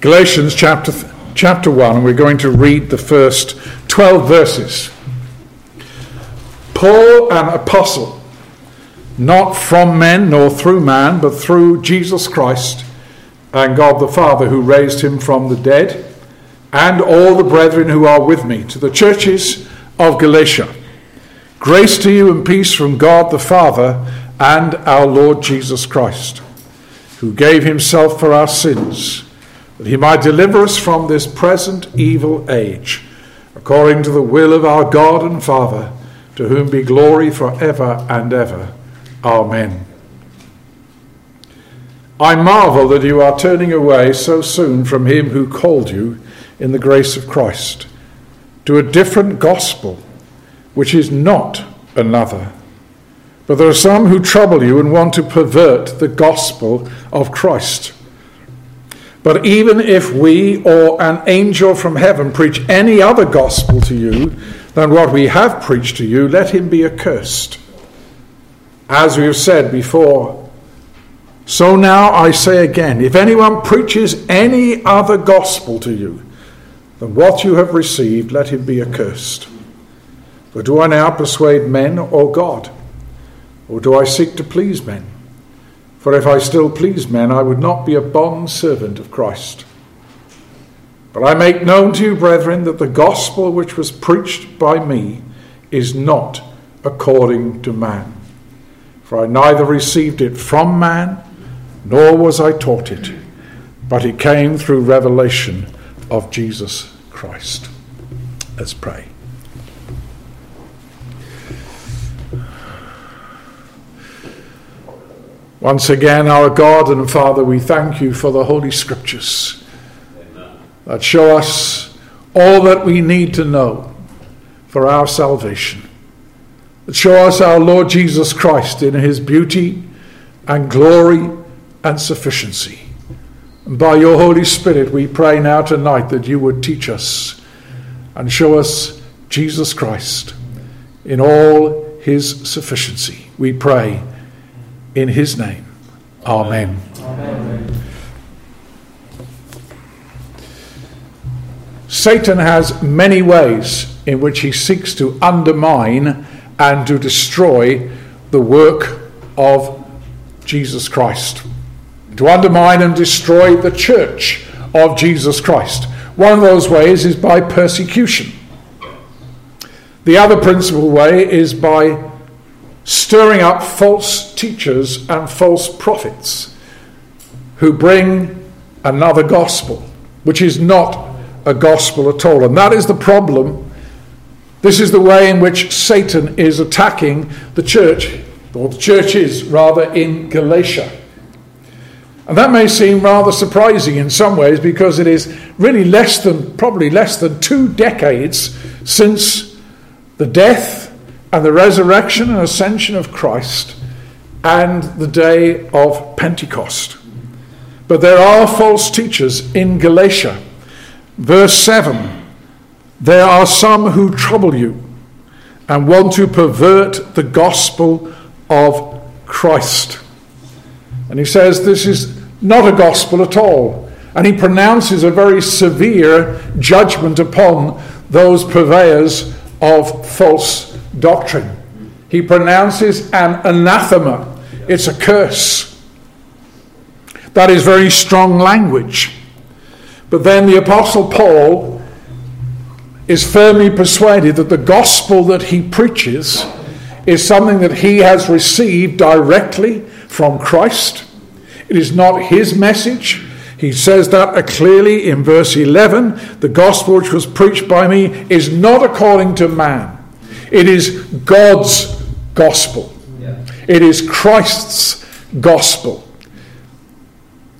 Galatians chapter, chapter 1, and we're going to read the first 12 verses. Paul, an apostle, not from men nor through man, but through Jesus Christ and God the Father who raised him from the dead, and all the brethren who are with me, to the churches of Galatia. Grace to you and peace from God the Father and our Lord Jesus Christ, who gave himself for our sins that he might deliver us from this present evil age, according to the will of our God and Father, to whom be glory for ever and ever. Amen. I marvel that you are turning away so soon from him who called you in the grace of Christ to a different gospel, which is not another. But there are some who trouble you and want to pervert the gospel of Christ. But even if we or an angel from heaven preach any other gospel to you than what we have preached to you, let him be accursed. As we have said before, so now I say again if anyone preaches any other gospel to you than what you have received, let him be accursed. For do I now persuade men or God? Or do I seek to please men? For if I still please men, I would not be a bond servant of Christ. But I make known to you, brethren, that the gospel which was preached by me is not according to man. For I neither received it from man, nor was I taught it, but it came through revelation of Jesus Christ. Let's pray. Once again, our God and Father, we thank you for the Holy Scriptures Amen. that show us all that we need to know for our salvation. That show us our Lord Jesus Christ in his beauty and glory and sufficiency. And by your Holy Spirit, we pray now tonight that you would teach us and show us Jesus Christ in all his sufficiency. We pray in his name. Amen. Amen. Satan has many ways in which he seeks to undermine and to destroy the work of Jesus Christ, to undermine and destroy the church of Jesus Christ. One of those ways is by persecution. The other principal way is by stirring up false teachers and false prophets who bring another gospel, which is not a gospel at all. And that is the problem. This is the way in which Satan is attacking the church, or the churches rather, in Galatia. And that may seem rather surprising in some ways because it is really less than, probably less than two decades since the death and the resurrection and ascension of Christ and the day of Pentecost. But there are false teachers in Galatia. Verse 7 There are some who trouble you and want to pervert the gospel of Christ. And he says this is not a gospel at all. And he pronounces a very severe judgment upon those purveyors of false doctrine. He pronounces an anathema, it's a curse. That is very strong language. But then the Apostle Paul is firmly persuaded that the gospel that he preaches is something that he has received directly from Christ. It is not his message. He says that clearly in verse 11 the gospel which was preached by me is not according to man. It is God's gospel. Yeah. It is Christ's gospel.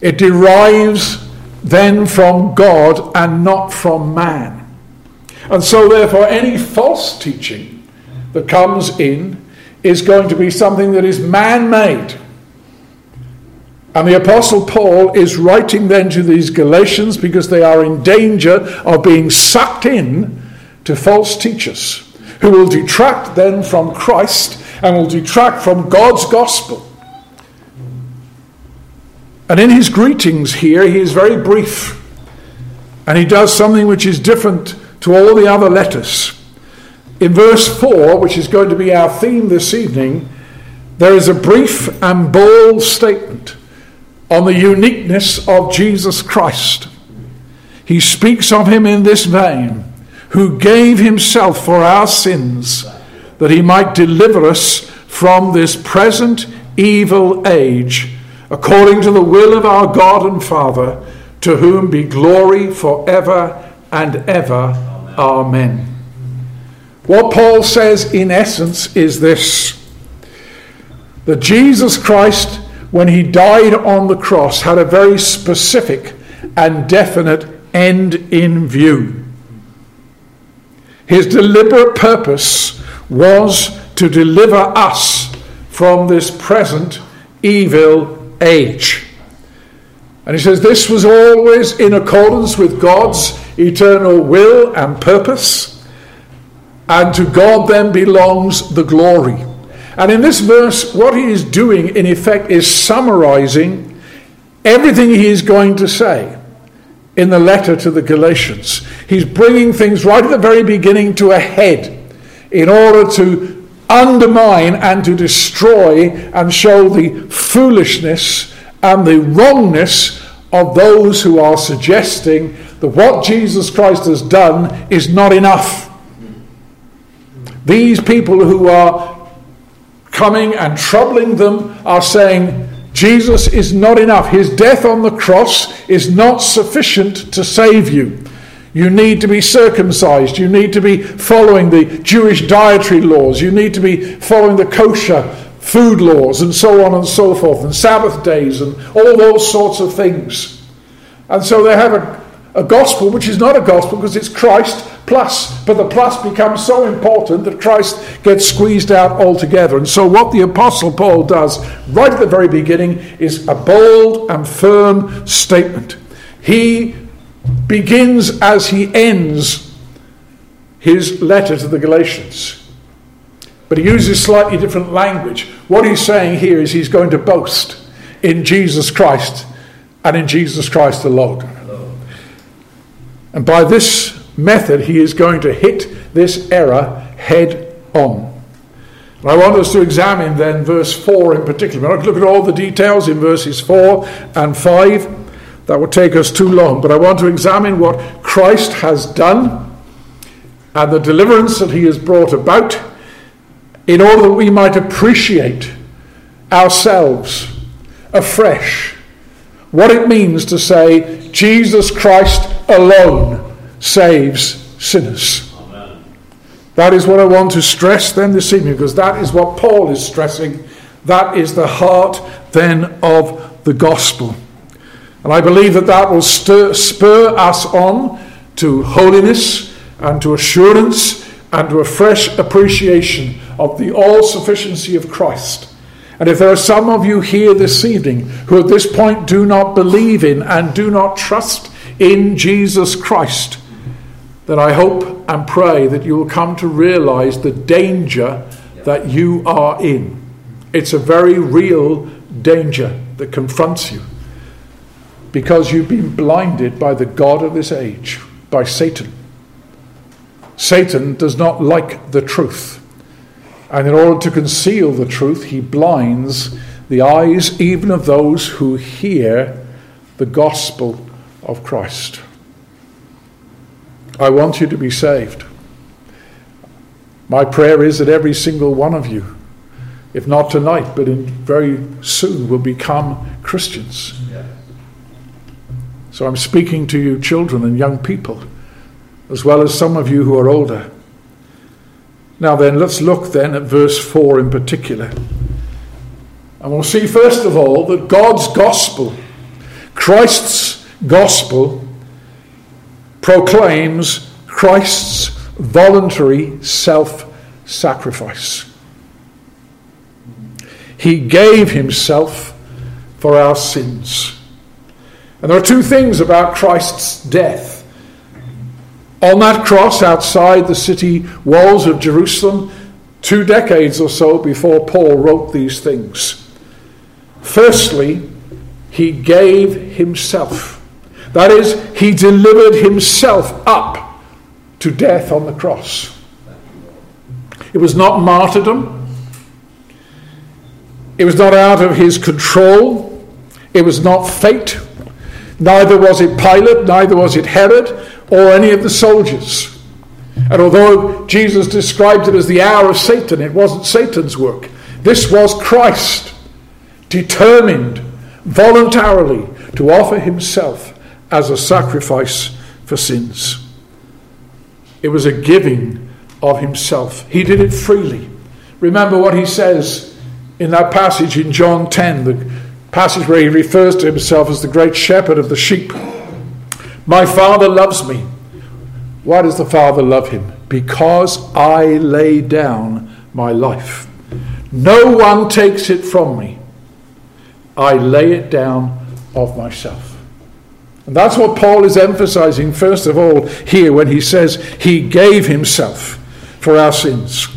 It derives then from God and not from man. And so, therefore, any false teaching that comes in is going to be something that is man made. And the Apostle Paul is writing then to these Galatians because they are in danger of being sucked in to false teachers who will detract then from Christ and will detract from God's gospel. And in his greetings here, he is very brief. And he does something which is different to all the other letters. In verse 4, which is going to be our theme this evening, there is a brief and bold statement on the uniqueness of Jesus Christ. He speaks of him in this vein who gave himself for our sins that he might deliver us from this present evil age, according to the will of our God and Father, to whom be glory forever and ever. Amen. What Paul says in essence is this that Jesus Christ, when he died on the cross, had a very specific and definite end in view. His deliberate purpose was to deliver us from this present evil age. And he says this was always in accordance with God's eternal will and purpose, and to God then belongs the glory. And in this verse, what he is doing, in effect, is summarizing everything he is going to say in the letter to the Galatians. He's bringing things right at the very beginning to a head in order to undermine and to destroy and show the foolishness and the wrongness of those who are suggesting that what Jesus Christ has done is not enough. These people who are coming and troubling them are saying, Jesus is not enough. His death on the cross is not sufficient to save you. You need to be circumcised. You need to be following the Jewish dietary laws. You need to be following the kosher food laws and so on and so forth, and Sabbath days and all those sorts of things. And so they have a, a gospel which is not a gospel because it's Christ plus, but the plus becomes so important that Christ gets squeezed out altogether. And so, what the Apostle Paul does right at the very beginning is a bold and firm statement. He begins as he ends his letter to the Galatians. But he uses slightly different language. What he's saying here is he's going to boast in Jesus Christ and in Jesus Christ alone. And by this method, he is going to hit this error head on. I want us to examine then verse 4 in particular. We're not going to look at all the details in verses 4 and 5. That would take us too long. But I want to examine what Christ has done and the deliverance that he has brought about in order that we might appreciate ourselves afresh what it means to say Jesus Christ alone saves sinners. Amen. That is what I want to stress then this evening because that is what Paul is stressing. That is the heart then of the gospel. And I believe that that will stir, spur us on to holiness and to assurance and to a fresh appreciation of the all sufficiency of Christ. And if there are some of you here this evening who at this point do not believe in and do not trust in Jesus Christ, then I hope and pray that you will come to realize the danger that you are in. It's a very real danger that confronts you because you've been blinded by the God of this age, by Satan. Satan does not like the truth. And in order to conceal the truth, he blinds the eyes even of those who hear the gospel of Christ. I want you to be saved. My prayer is that every single one of you, if not tonight, but in very soon, will become Christians. So I'm speaking to you, children and young people, as well as some of you who are older. Now, then, let's look then at verse 4 in particular. And we'll see, first of all, that God's gospel, Christ's gospel, proclaims Christ's voluntary self sacrifice. He gave himself for our sins. And there are two things about Christ's death. On that cross outside the city walls of Jerusalem, two decades or so before Paul wrote these things. Firstly, he gave himself. That is, he delivered himself up to death on the cross. It was not martyrdom. It was not out of his control. It was not fate. Neither was it Pilate, neither was it Herod, or any of the soldiers. And although Jesus described it as the hour of Satan, it wasn't Satan's work. This was Christ, determined voluntarily to offer himself as a sacrifice for sins. It was a giving of himself. He did it freely. Remember what he says in that passage in John 10, the passage where he refers to himself as the great shepherd of the sheep. My Father loves me. Why does the Father love him? Because I lay down my life. No one takes it from me. I lay it down of myself. And that's what Paul is emphasizing, first of all, here when he says he gave himself for our sins.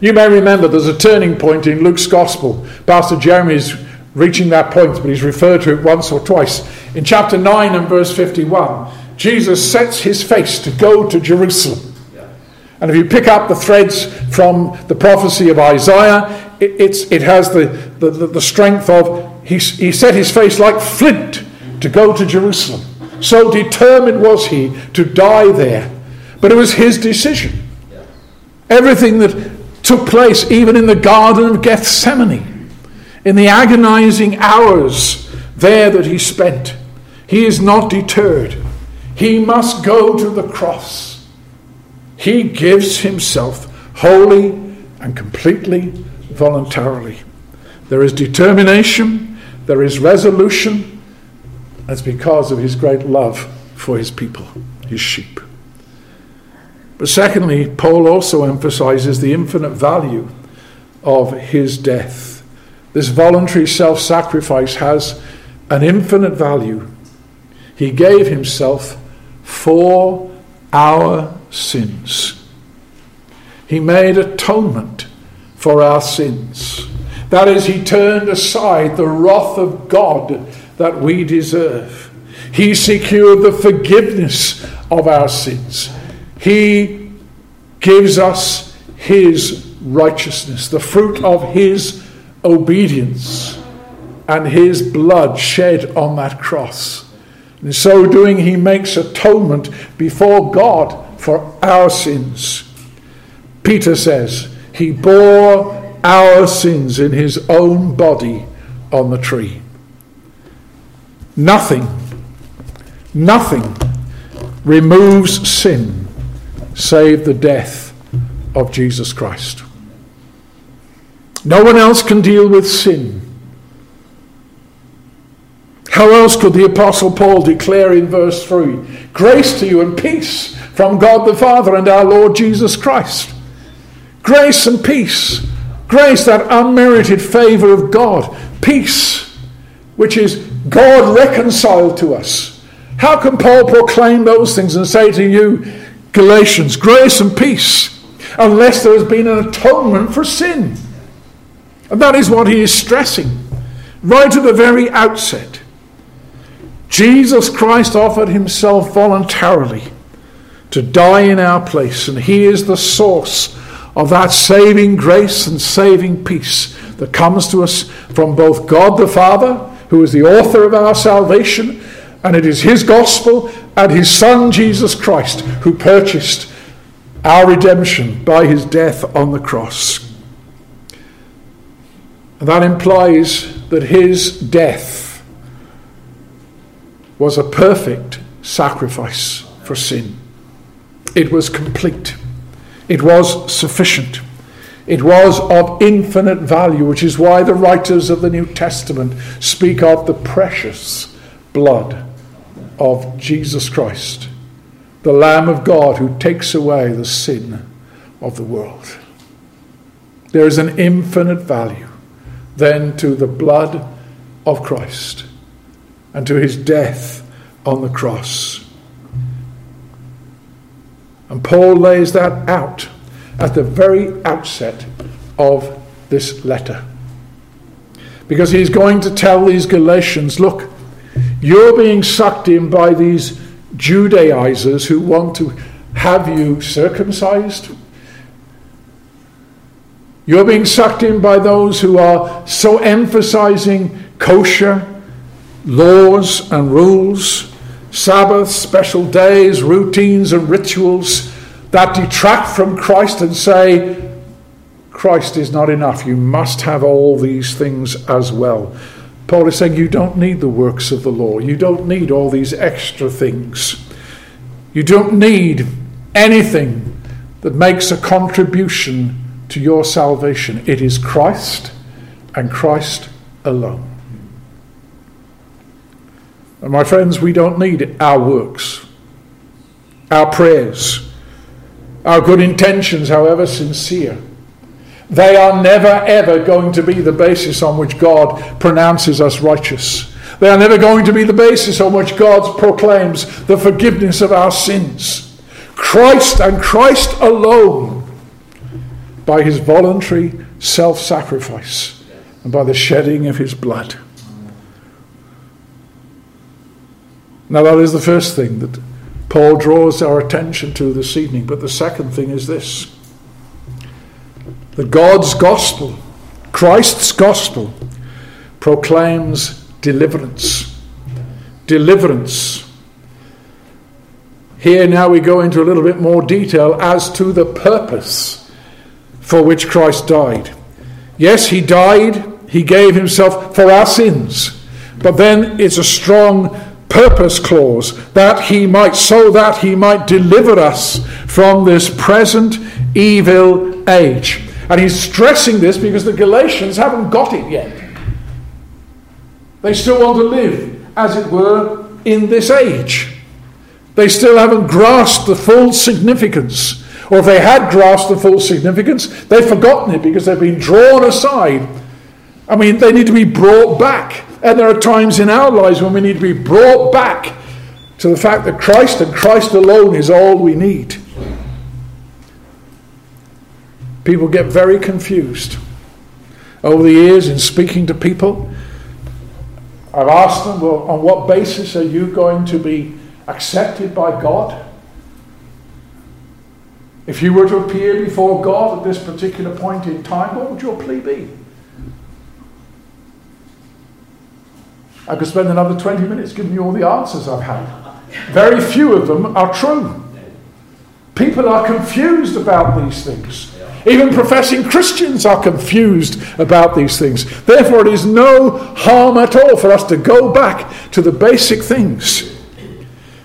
You may remember there's a turning point in Luke's Gospel. Pastor Jeremy is reaching that point, but he's referred to it once or twice. In chapter 9 and verse 51, Jesus sets his face to go to Jerusalem. And if you pick up the threads from the prophecy of Isaiah, it, it has the, the, the strength of he, he set his face like flint to go to Jerusalem. So determined was he to die there. But it was his decision. Everything that took place, even in the Garden of Gethsemane, in the agonizing hours there that he spent, he is not deterred. He must go to the cross. He gives himself wholly and completely voluntarily. There is determination, there is resolution. That's because of his great love for his people, his sheep. But secondly, Paul also emphasizes the infinite value of his death. This voluntary self sacrifice has an infinite value. He gave himself for our sins. He made atonement for our sins. That is, he turned aside the wrath of God that we deserve. He secured the forgiveness of our sins. He gives us His righteousness, the fruit of His obedience, and His blood shed on that cross. In so doing, He makes atonement before God for our sins. Peter says, He bore our sins in His own body on the tree. Nothing, nothing removes sin save the death of Jesus Christ. No one else can deal with sin. How else could the Apostle Paul declare in verse 3 Grace to you and peace from God the Father and our Lord Jesus Christ? Grace and peace. Grace, that unmerited favor of God. Peace, which is God reconciled to us. How can Paul proclaim those things and say to you, Galatians, grace and peace, unless there has been an atonement for sin. And that is what he is stressing right at the very outset. Jesus Christ offered himself voluntarily to die in our place, and he is the source of that saving grace and saving peace that comes to us from both God the Father, who is the author of our salvation, and it is his gospel and his Son, Jesus Christ, who purchased our redemption by his death on the cross. And that implies that his death was a perfect sacrifice for sin. It was complete, it was sufficient. It was of infinite value, which is why the writers of the New Testament speak of the precious blood of Jesus Christ, the Lamb of God who takes away the sin of the world. There is an infinite value then to the blood of Christ and to his death on the cross. And Paul lays that out at the very outset of this letter. Because he's going to tell these Galatians look, You're being sucked in by these Judaizers who want to have you circumcised. You're being sucked in by those who are so emphasizing kosher laws and rules, Sabbaths, special days, routines, and rituals that detract from Christ and say, Christ is not enough. You must have all these things as well. Paul is saying you don't need the works of the law. You don't need all these extra things. You don't need anything that makes a contribution to your salvation. It is Christ and Christ alone. And my friends, we don't need our works, our prayers, our good intentions, however sincere. They are never ever going to be the basis on which God pronounces us righteous. They are never going to be the basis on which God proclaims the forgiveness of our sins. Christ and Christ alone, by his voluntary self sacrifice and by the shedding of his blood. Now, that is the first thing that Paul draws our attention to this evening. But the second thing is this that God's gospel, Christ's gospel, proclaims deliverance. Deliverance. Here now we go into a little bit more detail as to the purpose for which Christ died. Yes, he died, he gave himself for our sins. But then it's a strong purpose clause that he might so that he might deliver us from this present evil age. And he's stressing this because the galatians haven't got it yet. They still want to live as it were in this age. They still haven't grasped the full significance or if they had grasped the full significance they've forgotten it because they've been drawn aside. I mean they need to be brought back and there are times in our lives when we need to be brought back to the fact that Christ and Christ alone is all we need. People get very confused. Over the years, in speaking to people, I've asked them, well, on what basis are you going to be accepted by God? If you were to appear before God at this particular point in time, what would your plea be? I could spend another 20 minutes giving you all the answers I've had. Very few of them are true. People are confused about these things. Even professing Christians are confused about these things. Therefore, it is no harm at all for us to go back to the basic things.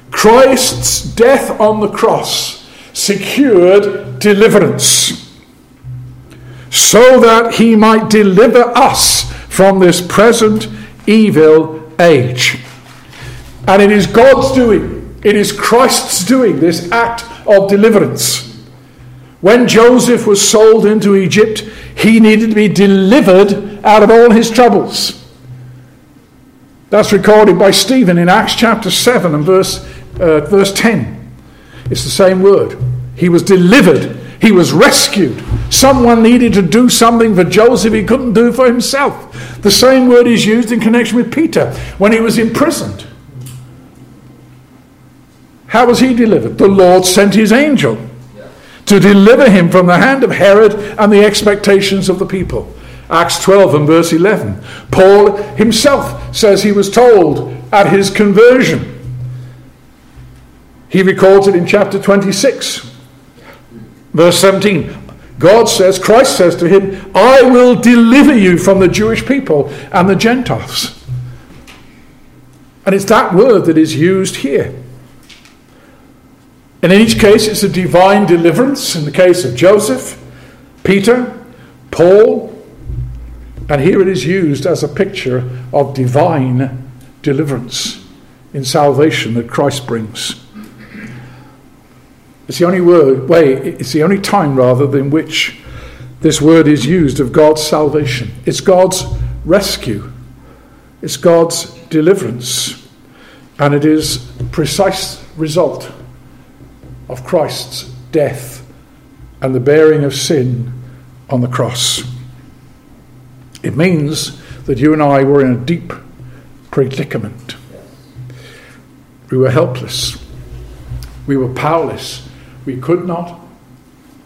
Christ's death on the cross secured deliverance so that he might deliver us from this present evil age. And it is God's doing, it is Christ's doing this act of deliverance. When Joseph was sold into Egypt, he needed to be delivered out of all his troubles. That's recorded by Stephen in Acts chapter 7 and verse, uh, verse 10. It's the same word. He was delivered, he was rescued. Someone needed to do something for Joseph he couldn't do for himself. The same word is used in connection with Peter when he was imprisoned. How was he delivered? The Lord sent his angel to deliver him from the hand of Herod and the expectations of the people. Acts 12 and verse 11. Paul himself says he was told at his conversion. He records it in chapter 26, verse 17. God says, Christ says to him, I will deliver you from the Jewish people and the Gentiles. And it's that word that is used here. And in each case, it's a divine deliverance. In the case of Joseph, Peter, Paul, and here it is used as a picture of divine deliverance in salvation that Christ brings. It's the only word, way, it's the only time rather than which this word is used of God's salvation. It's God's rescue. It's God's deliverance. And it is precise result of Christ's death and the bearing of sin on the cross. It means that you and I were in a deep predicament. We were helpless. We were powerless. We could not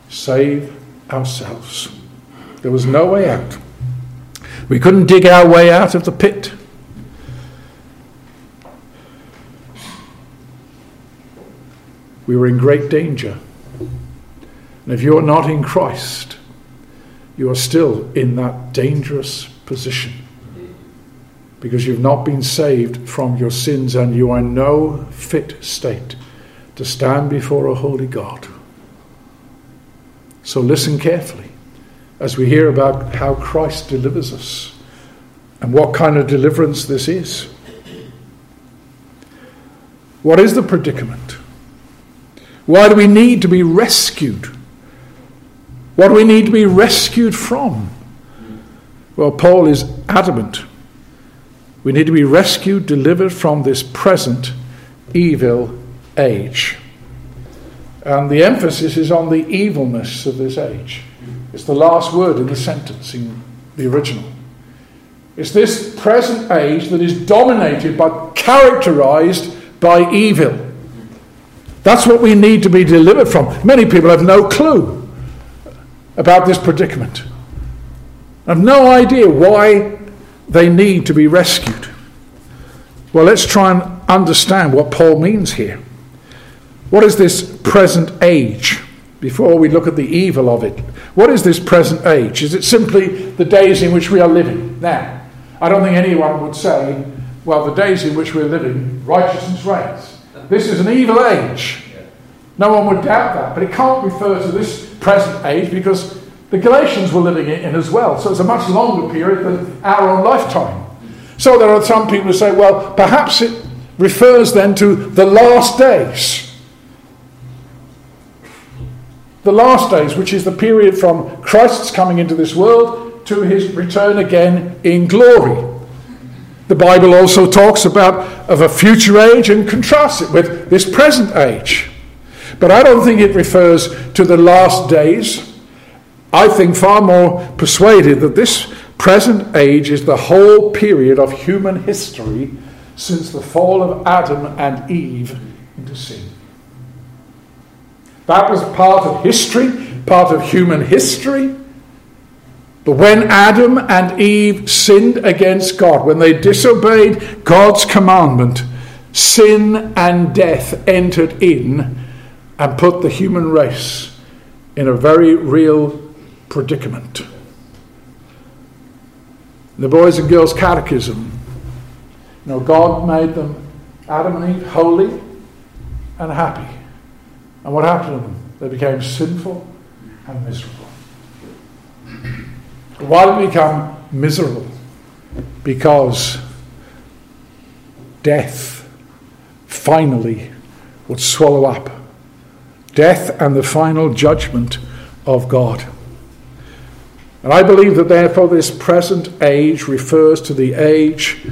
save ourselves. There was no way out. We couldn't dig our way out of the pit. We were in great danger. And if you're not in Christ, you are still in that dangerous position because you've not been saved from your sins and you are in no fit state to stand before a holy God. So listen carefully as we hear about how Christ delivers us and what kind of deliverance this is. What is the predicament? Why do we need to be rescued? What do we need to be rescued from? Well, Paul is adamant. We need to be rescued, delivered from this present evil age. And the emphasis is on the evilness of this age. It's the last word in the sentence in the original. It's this present age that is dominated by, characterized by evil. That's what we need to be delivered from. Many people have no clue about this predicament, have no idea why they need to be rescued. Well, let's try and understand what Paul means here. What is this present age? Before we look at the evil of it, what is this present age? Is it simply the days in which we are living now? I don't think anyone would say, well, the days in which we're living, righteousness reigns. This is an evil age. No one would doubt that, but it can't refer to this present age because the Galatians were living in as well. So it's a much longer period than our own lifetime. So there are some people who say, well, perhaps it refers then to the last days the last days, which is the period from Christ's coming into this world to his return again in glory. The Bible also talks about of a future age and contrasts it with this present age. But I don't think it refers to the last days. I think far more persuaded that this present age is the whole period of human history since the fall of Adam and Eve into sin. That was part of history, part of human history. But when Adam and Eve sinned against God, when they disobeyed God's commandment, sin and death entered in and put the human race in a very real predicament. The Boys and Girls Catechism, you know, God made them, Adam and Eve, holy and happy. And what happened to them? They became sinful and miserable. Why did they become miserable? Because death finally would swallow up death and the final judgment of God. And I believe that therefore this present age refers to the age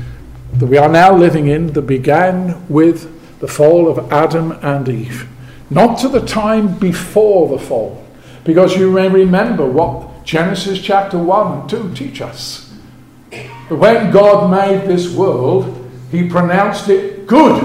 that we are now living in that began with the fall of Adam and Eve not to the time before the fall, because you may remember what Genesis chapter 1 and 2 teach us. When God made this world, he pronounced it good.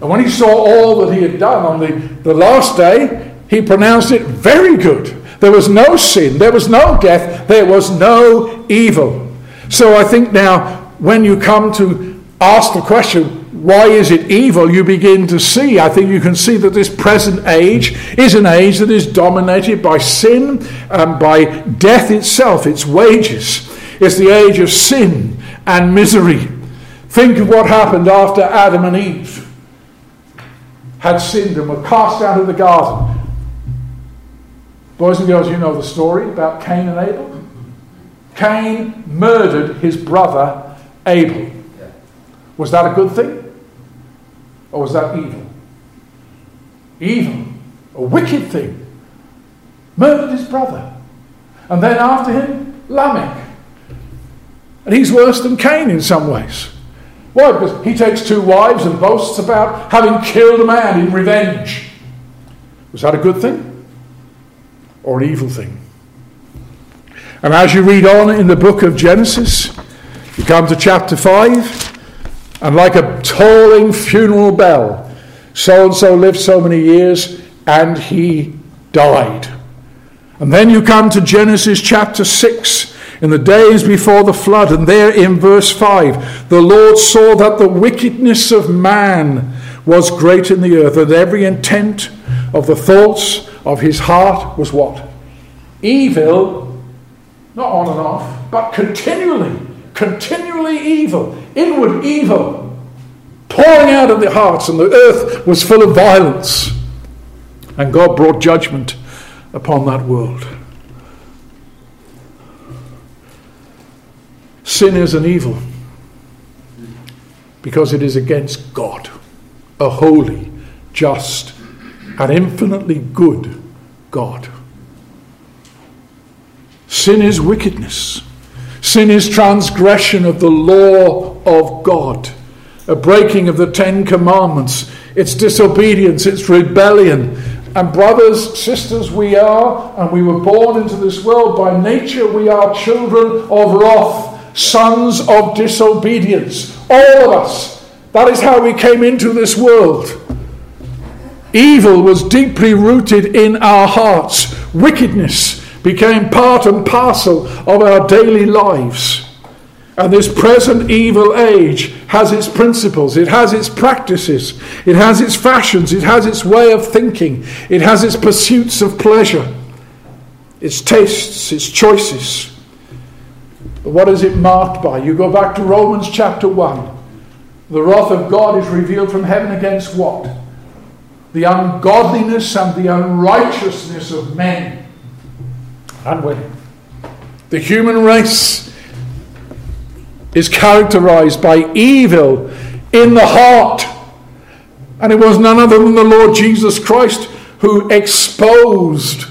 And when he saw all that he had done on the, the last day, he pronounced it very good. There was no sin, there was no death, there was no evil. So I think now, when you come to ask the question, why is it evil, you begin to see. I think you can see that this present age is an age that is dominated by sin and by death itself, its wages. It's the age of sin and misery. Think of what happened after Adam and Eve had sinned and were cast out of the garden. Boys and girls, you know the story about Cain and Abel. Cain murdered his brother Abel. Was that a good thing? Or was that evil? Evil, a wicked thing. Murdered his brother. And then after him, Lamech. And he's worse than Cain in some ways. Why? Because he takes two wives and boasts about having killed a man in revenge. Was that a good thing? Or an evil thing? And as you read on in the book of Genesis, you come to chapter 5, And like a tolling funeral bell, so and so lived so many years and he died. And then you come to Genesis chapter 6 in the days before the flood, and there in verse 5, the Lord saw that the wickedness of man was great in the earth, and every intent of the thoughts of his heart was what? Evil, not on and off, but continually, continually evil, inward evil, pouring out of the hearts, and the earth was full of violence. And God brought judgment upon that world. Sin is an evil because it is against God, a holy, just, and infinitely good God. Sin is wickedness. Sin is transgression of the law of God, a breaking of the Ten Commandments. It's disobedience, it's rebellion. And, brothers, sisters, we are, and we were born into this world by nature, we are children of wrath sons of disobedience. All of us. That is how we came into this world. Evil was deeply rooted in our hearts. Wickedness became part and parcel of our daily lives. And this present evil age has its principles, it has its practices, it has its fashions, it has its way of thinking, it has its pursuits of pleasure, its tastes, its choices. But what is it marked by? You go back to Romans chapter 1. The wrath of God is revealed from heaven against what? The ungodliness and the unrighteousness of men and women. The human race is characterized by evil in the heart. And it was none other than the Lord Jesus Christ who exposed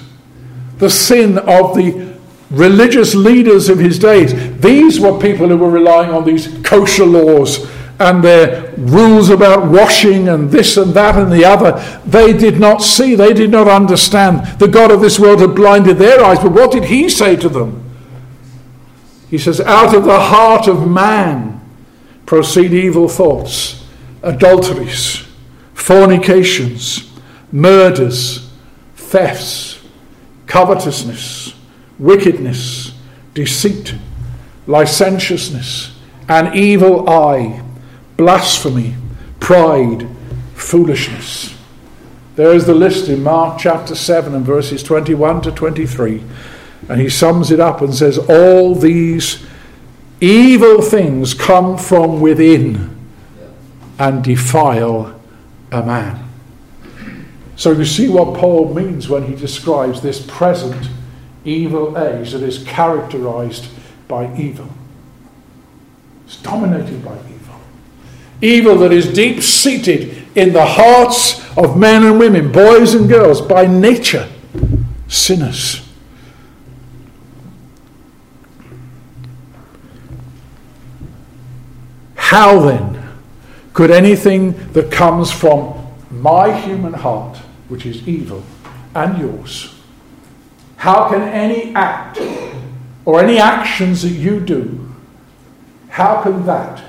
the sin of the religious leaders of his days. These were people who were relying on these kosher laws and their rules about washing and this and that and the other. They did not see, they did not understand. The God of this world had blinded their eyes. But what did he say to them? He says, Out of the heart of man proceed evil thoughts, adulteries, fornications, murders, thefts, covetousness wickedness, deceit, licentiousness, an evil eye, blasphemy, pride, foolishness. There is the list in Mark chapter 7 and verses 21 to 23. And he sums it up and says, All these evil things come from within and defile a man. So you see what Paul means when he describes this present evil age that is characterized by evil. It's dominated by evil. Evil that is deep seated in the hearts of men and women, boys and girls, by nature, sinners. How then could anything that comes from my human heart, which is evil, and yours, how can any act or any actions that you do, how can that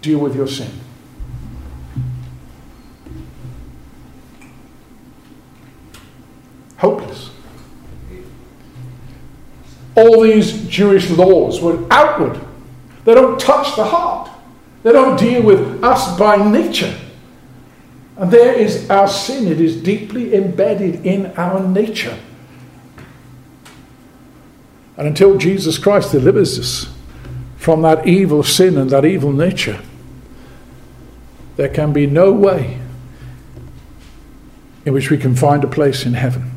deal with your sin? Hopeless. All these Jewish laws were outward. They don't touch the heart. They don't deal with us by nature. And there is our sin. It is deeply embedded in our nature. And until Jesus Christ delivers us from that evil sin and that evil nature, there can be no way in which we can find a place in heaven.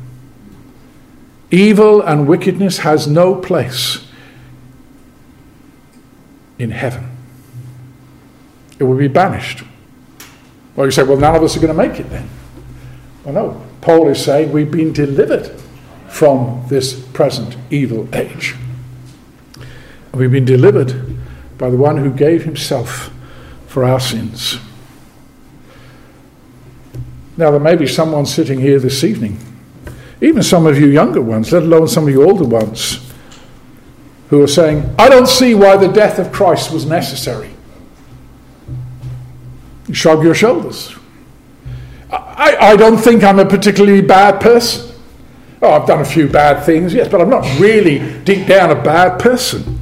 Evil and wickedness has no place in heaven. It will be banished. Well, you say, well, none of us are going to make it then. Well, no. Paul is saying we've been delivered from this present evil age. And we've been delivered by the one who gave himself for our sins. Now, there may be someone sitting here this evening, even some of you younger ones, let alone some of you older ones, who are saying, I don't see why the death of Christ was necessary. Shrug your shoulders. I, I don't think I'm a particularly bad person. Oh, I've done a few bad things, yes, but I'm not really deep down a bad person.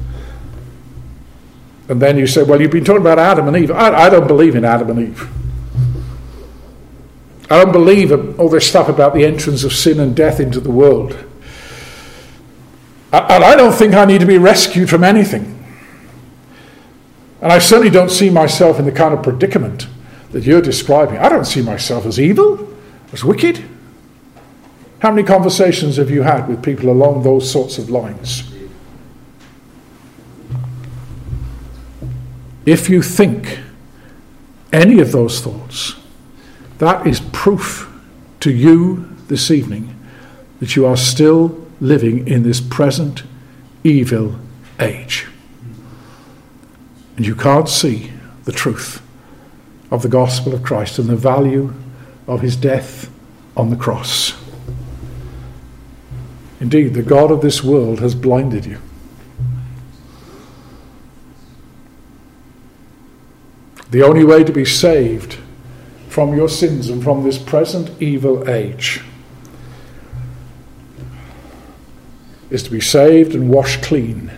And then you say, well, you've been talking about Adam and Eve. I, I don't believe in Adam and Eve. I don't believe all this stuff about the entrance of sin and death into the world. And I don't think I need to be rescued from anything. And I certainly don't see myself in the kind of predicament that you're describing. I don't see myself as evil, as wicked. How many conversations have you had with people along those sorts of lines? If you think any of those thoughts, that is proof to you this evening that you are still living in this present evil age. And you can't see the truth of the gospel of Christ and the value of his death on the cross. Indeed, the God of this world has blinded you. The only way to be saved from your sins and from this present evil age is to be saved and washed clean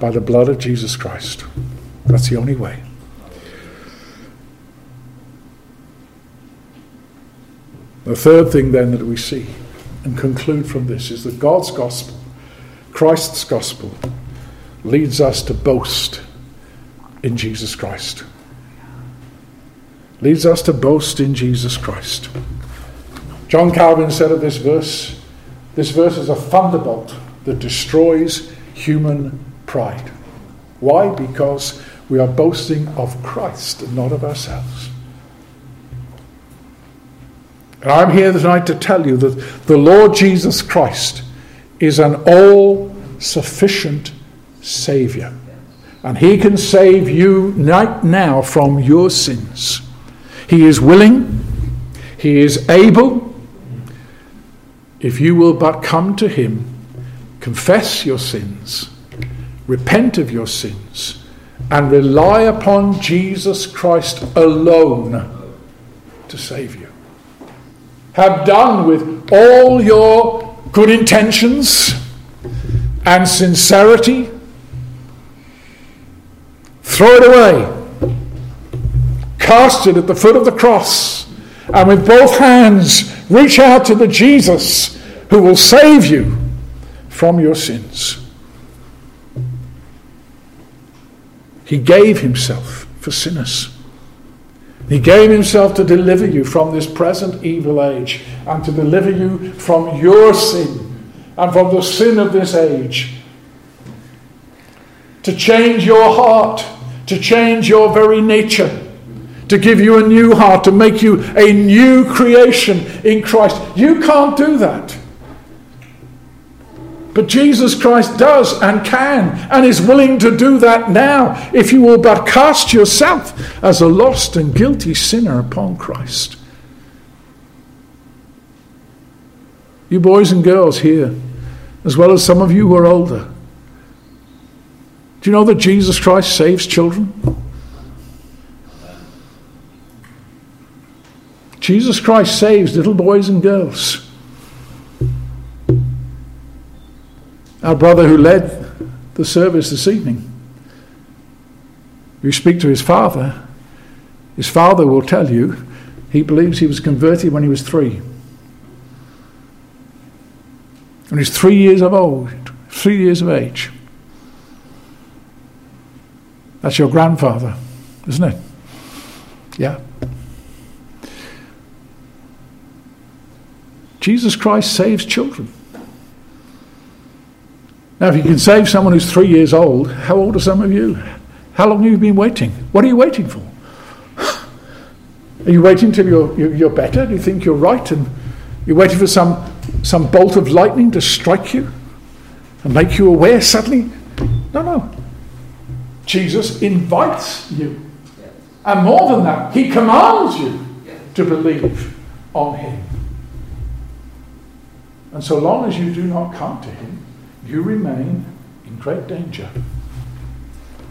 by the blood of Jesus Christ. That's the only way. The third thing, then, that we see and conclude from this is that God's gospel, Christ's gospel, leads us to boast in Jesus Christ. Leads us to boast in Jesus Christ. John Calvin said of this verse this verse is a thunderbolt that destroys human pride. Why? Because we are boasting of Christ and not of ourselves. And I'm here tonight to tell you that the Lord Jesus Christ is an all sufficient Saviour. And He can save you right now from your sins. He is willing, He is able. If you will but come to Him, confess your sins, repent of your sins, and rely upon Jesus Christ alone to save you have done with all your good intentions and sincerity, throw it away, cast it at the foot of the cross, and with both hands reach out to the Jesus who will save you from your sins. He gave himself for sinners. He gave himself to deliver you from this present evil age and to deliver you from your sin and from the sin of this age. To change your heart, to change your very nature, to give you a new heart, to make you a new creation in Christ. You can't do that. But Jesus Christ does and can and is willing to do that now if you will but cast yourself as a lost and guilty sinner upon Christ. You boys and girls here, as well as some of you who are older, do you know that Jesus Christ saves children? Jesus Christ saves little boys and girls. Our brother who led the service this evening, you speak to his father, his father will tell you he believes he was converted when he was three. When he was three years of old, three years of age. That's your grandfather, isn't it? Yeah. Jesus Christ saves children. Now, if you can save someone who's three years old, how old are some of you? How long have you been waiting? What are you waiting for? Are you waiting till you're, you're better? Do you think you're right? And you're waiting for some, some bolt of lightning to strike you and make you aware suddenly? No, no. Jesus invites you. And more than that, he commands you to believe on him. And so long as you do not come to him, you remain in great danger.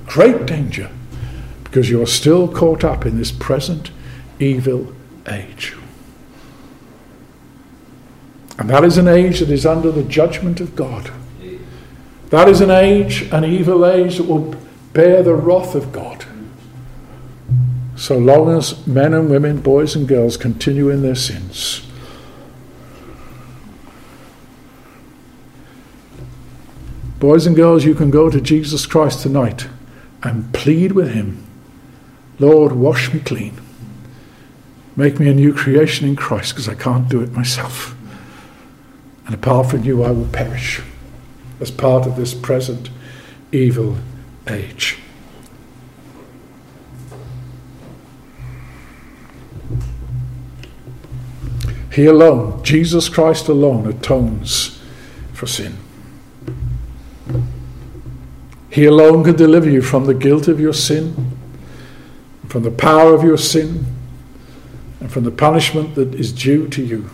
Great danger. Because you're still caught up in this present evil age. And that is an age that is under the judgment of God. That is an age, an evil age, that will bear the wrath of God. So long as men and women, boys and girls continue in their sins. Boys and girls, you can go to Jesus Christ tonight and plead with Him Lord, wash me clean. Make me a new creation in Christ because I can't do it myself. And apart from you, I will perish as part of this present evil age. He alone, Jesus Christ alone, atones for sin. He alone can deliver you from the guilt of your sin, from the power of your sin, and from the punishment that is due to you.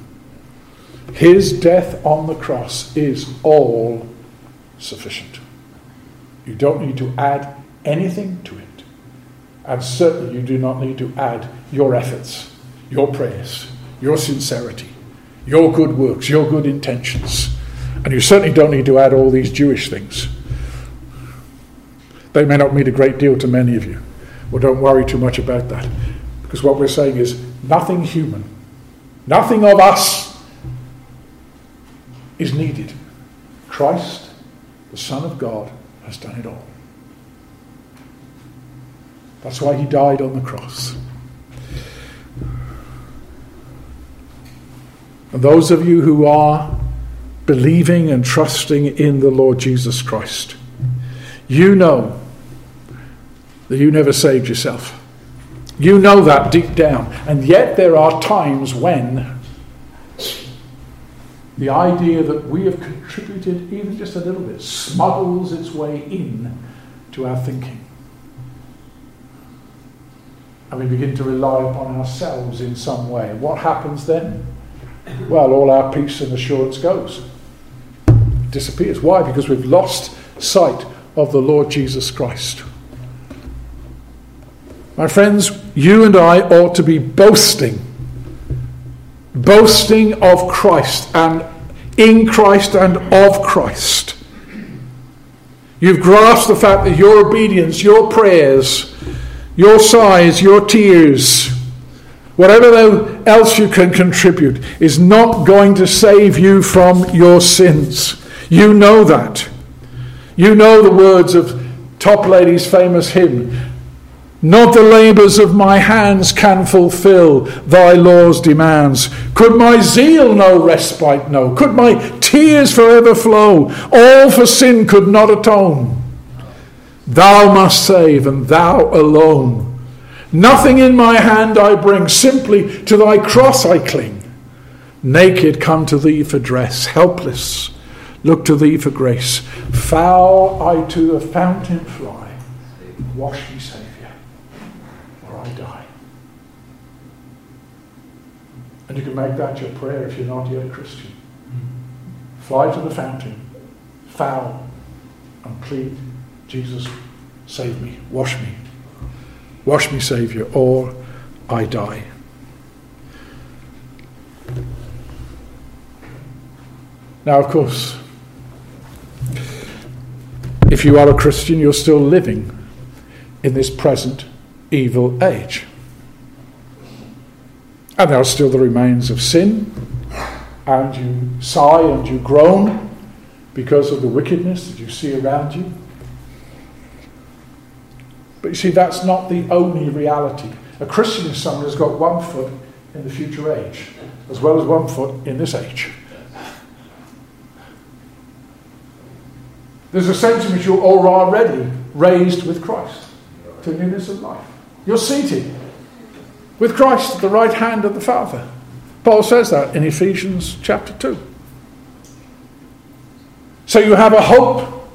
His death on the cross is all sufficient. You don't need to add anything to it. And certainly you do not need to add your efforts, your prayers, your sincerity, your good works, your good intentions. And you certainly don't need to add all these Jewish things. They may not mean a great deal to many of you. Well, don't worry too much about that. Because what we're saying is nothing human, nothing of us is needed. Christ, the Son of God, has done it all. That's why he died on the cross. And those of you who are believing and trusting in the Lord Jesus Christ, you know that you never saved yourself. You know that deep down. And yet there are times when the idea that we have contributed even just a little bit smuggles its way in to our thinking. And we begin to rely upon ourselves in some way. What happens then? Well, all our peace and assurance goes. Disappears. Why? Because we've lost sight of the Lord Jesus Christ. My friends, you and I ought to be boasting boasting of Christ and in Christ and of Christ. You've grasped the fact that your obedience, your prayers, your sighs, your tears, whatever else you can contribute, is not going to save you from your sins. You know that. You know the words of Toplady's famous hymn not the labours of my hands can fulfill thy law's demands. Could my zeal no respite know? Could my tears forever flow? All for sin could not atone. Thou must save, and thou alone. Nothing in my hand I bring, simply to thy cross I cling. Naked come to thee for dress, helpless look to thee for grace. Foul I to the fountain fly, wash me safe. And you can make that your prayer if you're not yet a Christian. Mm. Fly to the fountain, foul, and plead, Jesus, save me, wash me. Wash me, Saviour, or I die. Now, of course, if you are a Christian, you're still living in this present evil age. And there are still the remains of sin, and you sigh and you groan because of the wickedness that you see around you. But you see, that's not the only reality. A Christian is someone who's got one foot in the future age, as well as one foot in this age. There's a sense in which you're already raised with Christ to newness of life. You're seated with Christ at the right hand of the Father. Paul says that in Ephesians chapter 2. So you have a hope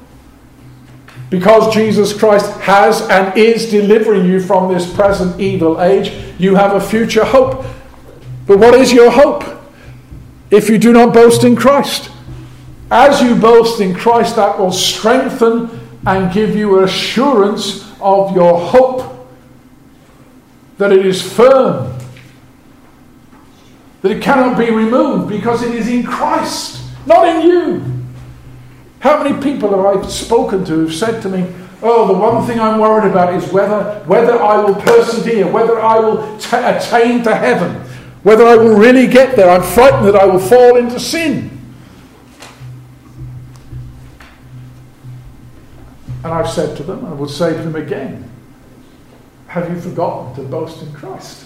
because Jesus Christ has and is delivering you from this present evil age. You have a future hope. But what is your hope if you do not boast in Christ? As you boast in Christ, that will strengthen and give you assurance of your hope that it is firm that it cannot be removed because it is in Christ, not in you. How many people have I spoken to who've said to me, Oh, the one thing I'm worried about is whether, whether I will persevere, whether I will t- attain to heaven, whether I will really get there. I'm frightened that I will fall into sin. And I've said to them, I will say to them again, have you forgotten to boast in Christ?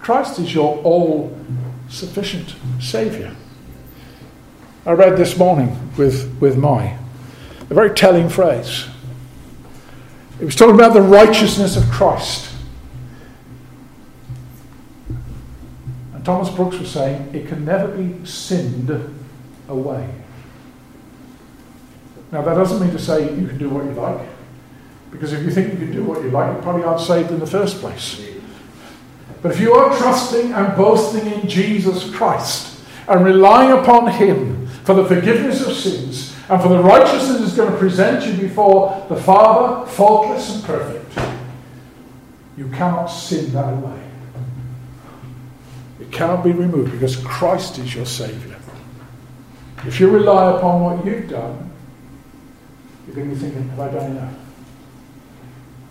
Christ is your all sufficient Saviour. I read this morning with, with my a very telling phrase. It was talking about the righteousness of Christ. And Thomas Brooks was saying it can never be sinned away. Now, that doesn't mean to say you can do what you like, because if you think you can do what you like, you probably aren't saved in the first place. But if you are trusting and boasting in Jesus Christ and relying upon Him for the forgiveness of sins and for the righteousness is going to present you before the Father, faultless and perfect, you cannot sin that away. It cannot be removed because Christ is your Saviour. If you rely upon what you've done, you're going to be thinking, have I done enough?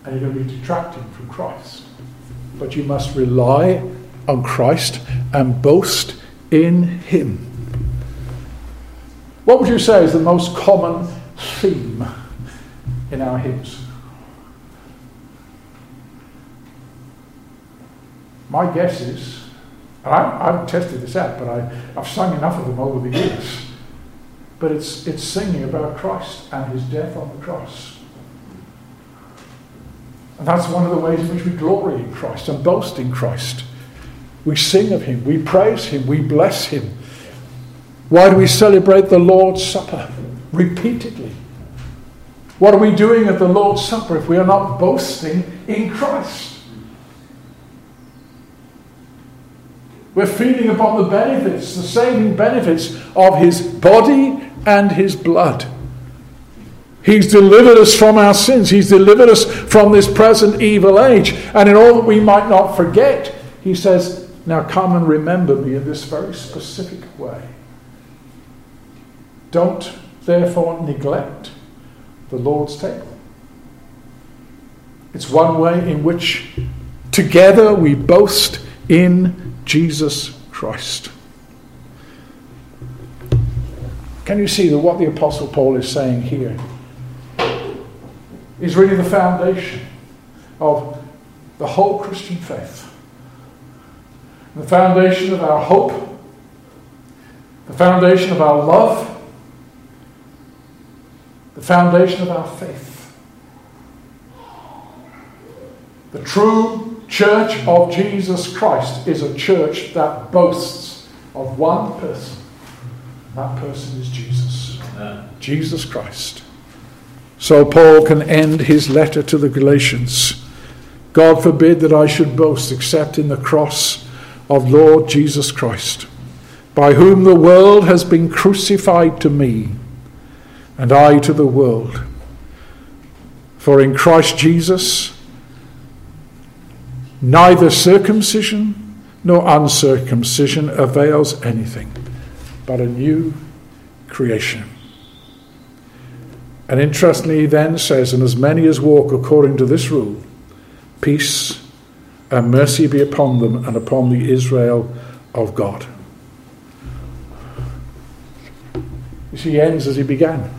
And you're going to be detracting from Christ. But you must rely on Christ and boast in Him. What would you say is the most common theme in our hymns? My guess is, and I, haven't tested this out, but I, I've sung enough of them over the years, but it's, it's singing about Christ and his death on the cross. And that's one of the ways in which we glory in Christ and boast in Christ. We sing of him, we praise him, we bless him. Why do we celebrate the Lord's Supper repeatedly? What are we doing at the Lord's Supper if we are not boasting in Christ? We're feeding upon the benefits, the saving benefits of His body and His blood. He's delivered us from our sins. He's delivered us from this present evil age. And in all that we might not forget, He says, Now come and remember me in this very specific way. Don't therefore neglect the Lord's table. It's one way in which together we boast in Jesus Christ. Can you see what the Apostle Paul is saying here is really the foundation of the whole Christian faith? The foundation of our hope, the foundation of our love, the foundation of our faith. The true church of Jesus Christ is a church that boasts of one person. That person is Jesus. Amen. Jesus Christ. So Paul can end his letter to the Galatians. God forbid that I should boast except in the cross of Lord Jesus Christ, by whom the world has been crucified to me and I to the world. For in Christ Jesus, neither circumcision nor uncircumcision avails anything, but a new creation. And interestingly, he then says, And as many as walk according to this rule, peace and mercy be upon them and upon the Israel of God. You see, he ends as he began.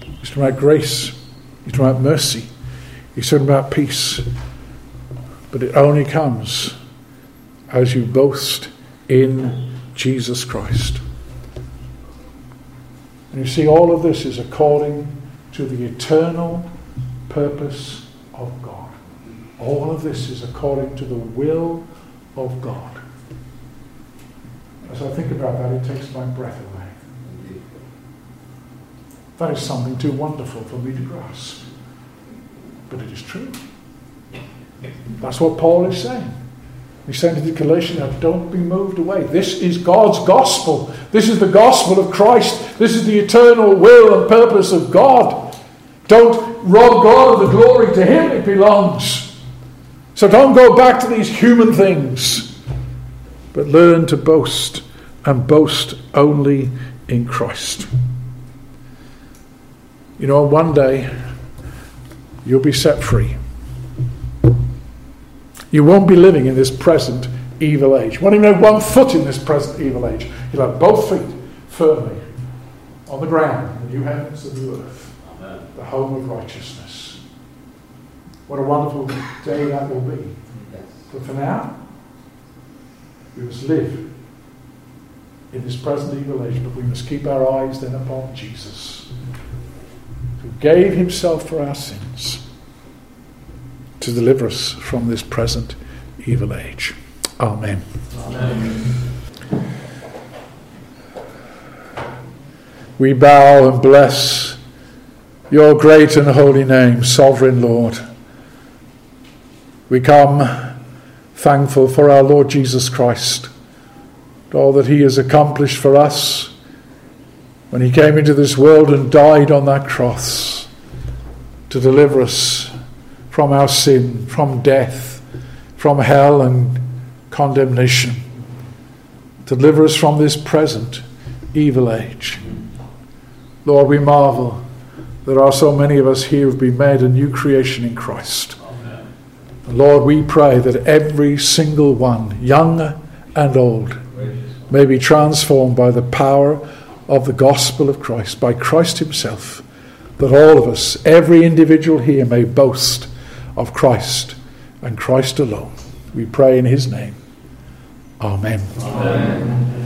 He's talking about grace. He's talking about mercy. He's talking about peace. But it only comes as you boast in Jesus Christ. And you see, all of this is according to the eternal purpose of God. All of this is according to the will of God. As I think about that, it takes my breath away. That is something too wonderful for me to grasp. But it is true. That's what Paul is saying. He's saying to the Galatians, now don't be moved away. This is God's gospel. This is the gospel of Christ. This is the eternal will and purpose of God. Don't rob God of the glory to Him it belongs. So don't go back to these human things. but learn to boast and boast only in Christ. You know, one day you'll be set free. You won't be living in this present evil age. You won't even have one foot in this present evil age. You'll have both feet firmly on the ground, the new heavens and the new earth, Amen. the home of righteousness. What a wonderful day that will be. Yes. But for now, we must live in this present evil age, but we must keep our eyes then upon Jesus, who gave himself for our sins to deliver us from this present evil age. Amen. Amen. We bow and bless your great and holy name, sovereign Lord. We come thankful for our Lord Jesus Christ, all that he has accomplished for us when he came into this world and died on that cross to deliver us from our sin, from death, from hell and condemnation, deliver us from this present evil age. Lord, we marvel that there are so many of us here who've been made a new creation in Christ. Amen. Lord, we pray that every single one, young and old, may be transformed by the power of the gospel of Christ, by Christ Himself, that all of us, every individual here, may boast of Christ and Christ alone. We pray in His name. Amen. Amen.